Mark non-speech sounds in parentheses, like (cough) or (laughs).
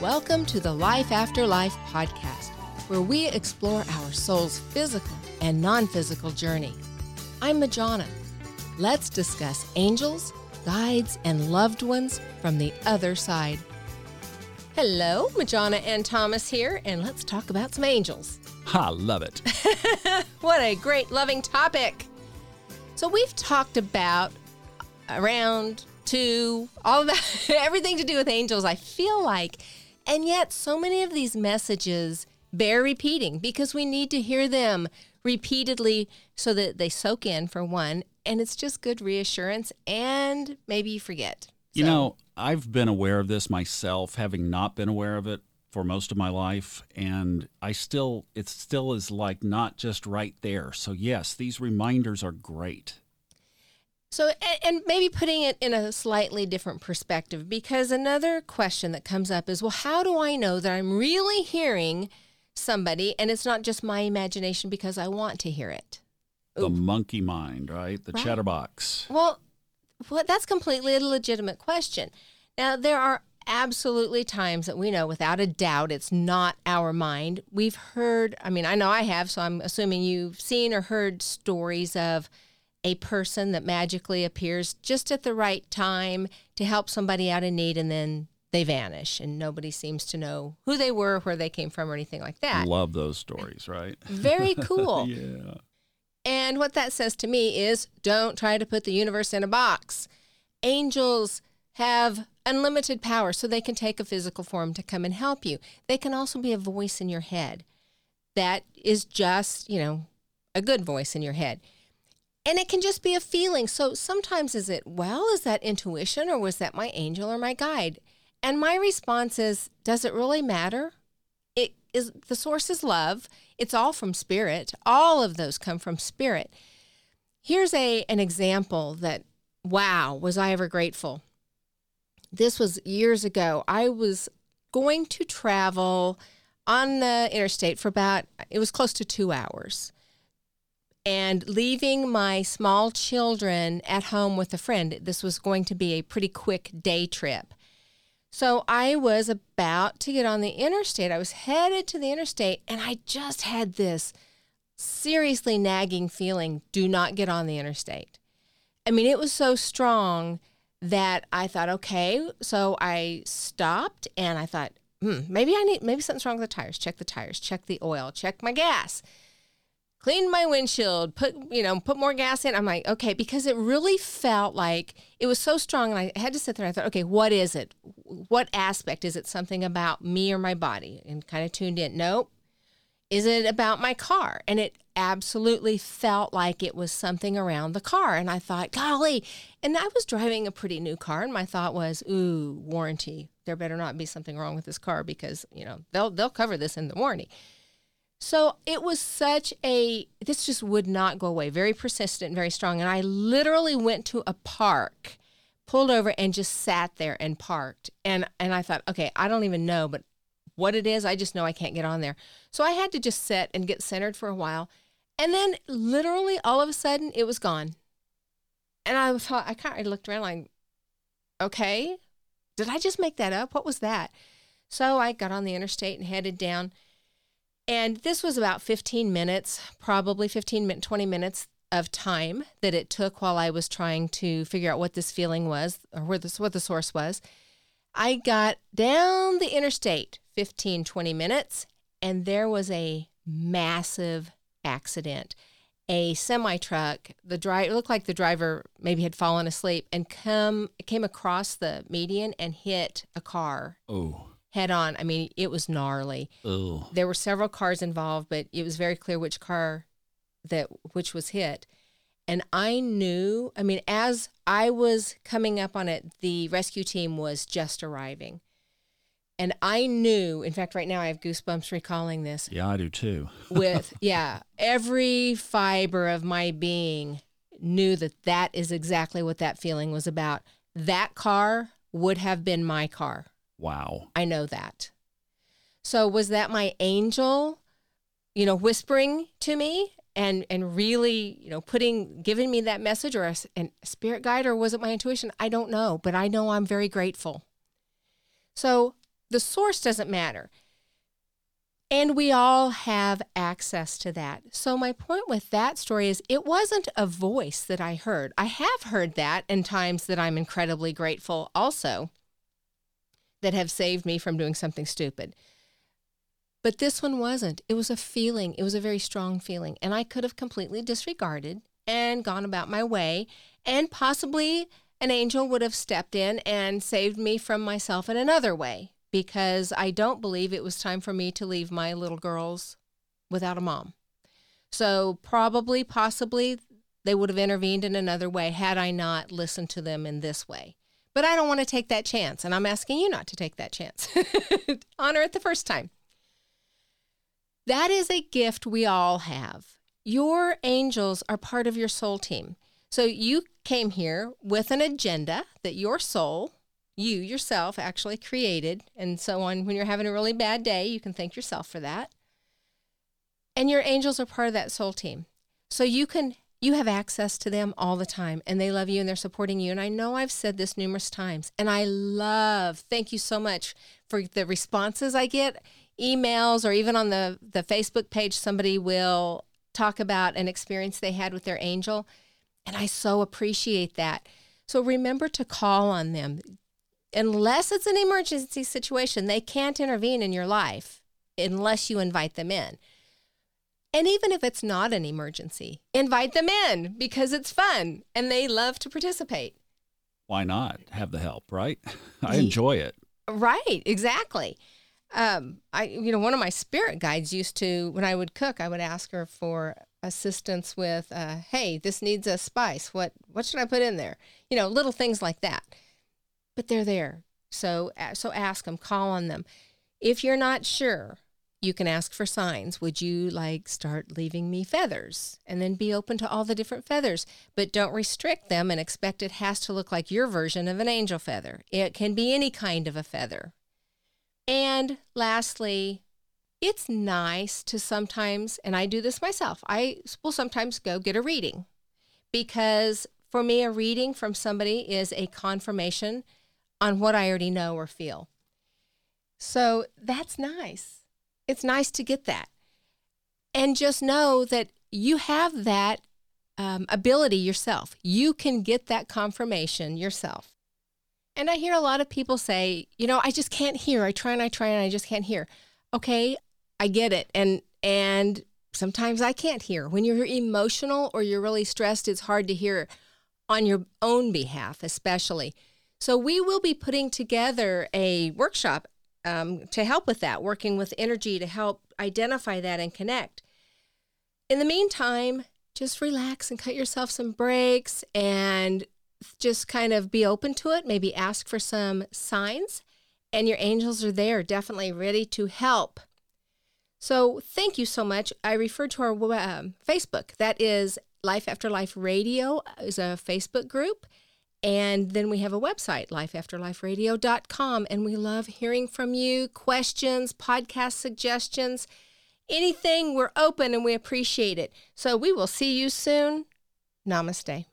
Welcome to the Life After Life podcast, where we explore our soul's physical and non physical journey. I'm Majona. Let's discuss angels, guides, and loved ones from the other side. Hello, Majona and Thomas here, and let's talk about some angels. (laughs) I love it. What a great, loving topic. So, we've talked about around to all that, (laughs) everything to do with angels, I feel like. And yet, so many of these messages bear repeating because we need to hear them repeatedly so that they soak in, for one. And it's just good reassurance, and maybe you forget. You So- know, I've been aware of this myself, having not been aware of it for most of my life, and I still, it still is like not just right there. So, yes, these reminders are great. So, and, maybe putting it in a slightly different perspective, because another question that comes up is, well, how do I know that I'm really hearing somebody and it's not just my imagination because I want to hear it? The monkey mind, right? The Right. chatterbox. Well, well, that's completely a legitimate question. Now, there are absolutely times that we know without a doubt it's not our mind. We've heard, I mean, I know I have, so I'm assuming you've seen or heard stories of a person that magically appears just at the right time to help somebody out in need and then they vanish and nobody seems to know who they were, where they came from, or anything like that. Love those stories, right? Very (laughs) cool. yeah. And what that says to me is don't try to put the universe in a box. Angels have unlimited power, so they can take a physical form to come and help you. They can also be a voice in your head that is just, you know, a good voice in your head. And it can just be a feeling. So sometimes is it, well, is that intuition or was that my angel or my guide? And my response is, does it really matter? It is the source is love. It's all from spirit. All of those come from spirit. Here's a an example that wow, was I ever grateful. This was years ago. I was going to travel on the interstate for about it was close to 2 hours. And leaving my small children at home with a friend. This was going to be a pretty quick day trip. So I was about to get on the interstate. I was headed to the interstate and I just had this seriously nagging feeling do not get on the interstate. I mean, it was so strong that I thought, okay. So I stopped and I thought, hmm, maybe I need, maybe something's wrong with the tires. Check the tires, check the oil, check my gas cleaned my windshield, put you know, put more gas in. I'm like, okay, because it really felt like it was so strong, and I had to sit there. and I thought, okay, what is it? What aspect is it? Something about me or my body? And kind of tuned in. Nope. Is it about my car? And it absolutely felt like it was something around the car. And I thought, golly. And I was driving a pretty new car, and my thought was, ooh, warranty. There better not be something wrong with this car because you know they'll they'll cover this in the warranty. So it was such a, this just would not go away, very persistent, very strong. And I literally went to a park, pulled over, and just sat there and parked. And, and I thought, okay, I don't even know, but what it is, I just know I can't get on there. So I had to just sit and get centered for a while. And then literally all of a sudden it was gone. And I thought, I kind of looked around like, okay, did I just make that up? What was that? So I got on the interstate and headed down. And this was about 15 minutes, probably 15 20 minutes of time that it took while I was trying to figure out what this feeling was or where this what the source was. I got down the interstate 15 20 minutes and there was a massive accident. A semi truck, the driver looked like the driver maybe had fallen asleep and come came across the median and hit a car Oh, head on. I mean, it was gnarly oh. there were several cars involved, but it was very clear which car that which was hit. And I knew, I mean, as I was coming up on it, the rescue team was just arriving. And I knew, in fact, right now I have goosebumps recalling this Yeah, I do too. (laughs) with, yeah, every fiber of my being knew that that is exactly what that feeling was about. That car would have been my car. Wow. I know that. So was that my angel, you know, whispering to me and and really, you know, putting giving me that message or a, a spirit guide or was it my intuition? I don't know, but I know I'm very grateful. So The source doesn't matter. And we all have access to that. So, my point with that story is it wasn't a voice that I heard. I have heard that in times that I'm incredibly grateful also that have saved me from doing something stupid. But this one wasn't. It was a feeling, it was a very strong feeling. And I could have completely disregarded and gone about my way. And possibly an angel would have stepped in and saved me from myself in another way because I don't believe it was time for me to leave my little girls without a mom. So, probably, possibly, they would have intervened in another way had I not listened to them in this way. But I don't want to take that chance, and I'm asking you not to take that chance. (laughs) Honor it the first time. That is a gift we all have. Your angels are part of your soul team. So you came here with an agenda that your soul, you yourself, actually created. And so on, when you're having a really bad day, you can thank yourself for that. And your angels are part of that soul team. So you can you have access to them all the time and they love you and they're supporting you. And I know I've said this numerous times and I love, thank you so much for the responses I get, emails or even on the, the Facebook page, somebody will talk about an experience they had with their angel. And I so appreciate that. So remember to call on them. Unless it's an emergency situation, they can't intervene in your life unless you invite them in. And even if it's not an emergency, invite them in because it's fun and they love to participate. Why not have the help, right? (laughs) I enjoy it. Right, exactly. Um, I, you know, one of my spirit guides used to, when I would cook, I would ask her for assistance with, uh, "Hey, this needs a spice. What, what should I put in there?" You know, little things like that. But they're there, so so ask them, call on them. If you're not sure, you can ask for signs. Would you like start leaving me feathers? And then be open to all the different feathers, but don't restrict them and expect it has to look like your version of an angel feather. It can be any kind of a feather. And lastly, it's nice to sometimes, and I do this myself, I will sometimes go get a reading because for me, a reading from somebody is a confirmation on what I already know or feel. So that's nice it's nice to get that. And just know that you have that um, ability yourself. You can get that confirmation yourself. And I hear a lot of people say, you know, I just can't hear. I try and I try and I just can't hear. Okay, I get it. And and sometimes I can't hear. When you're emotional or you're really stressed, it's hard to hear on your own behalf, especially. So we will be putting together a workshop um, to help with that, working with energy to help identify that and connect. In the meantime, just relax and cut yourself some breaks and just kind of be open to it. Maybe ask for some signs, and your angels are there, definitely ready to help. So, thank you so much. I referred to our um, Facebook. That is Life After Life Radio is a Facebook group. And then we have a website, lifeafterliferadio.com, and we love hearing from you, questions, podcast suggestions, anything. We're open and we appreciate it. So we will see you soon. Namaste.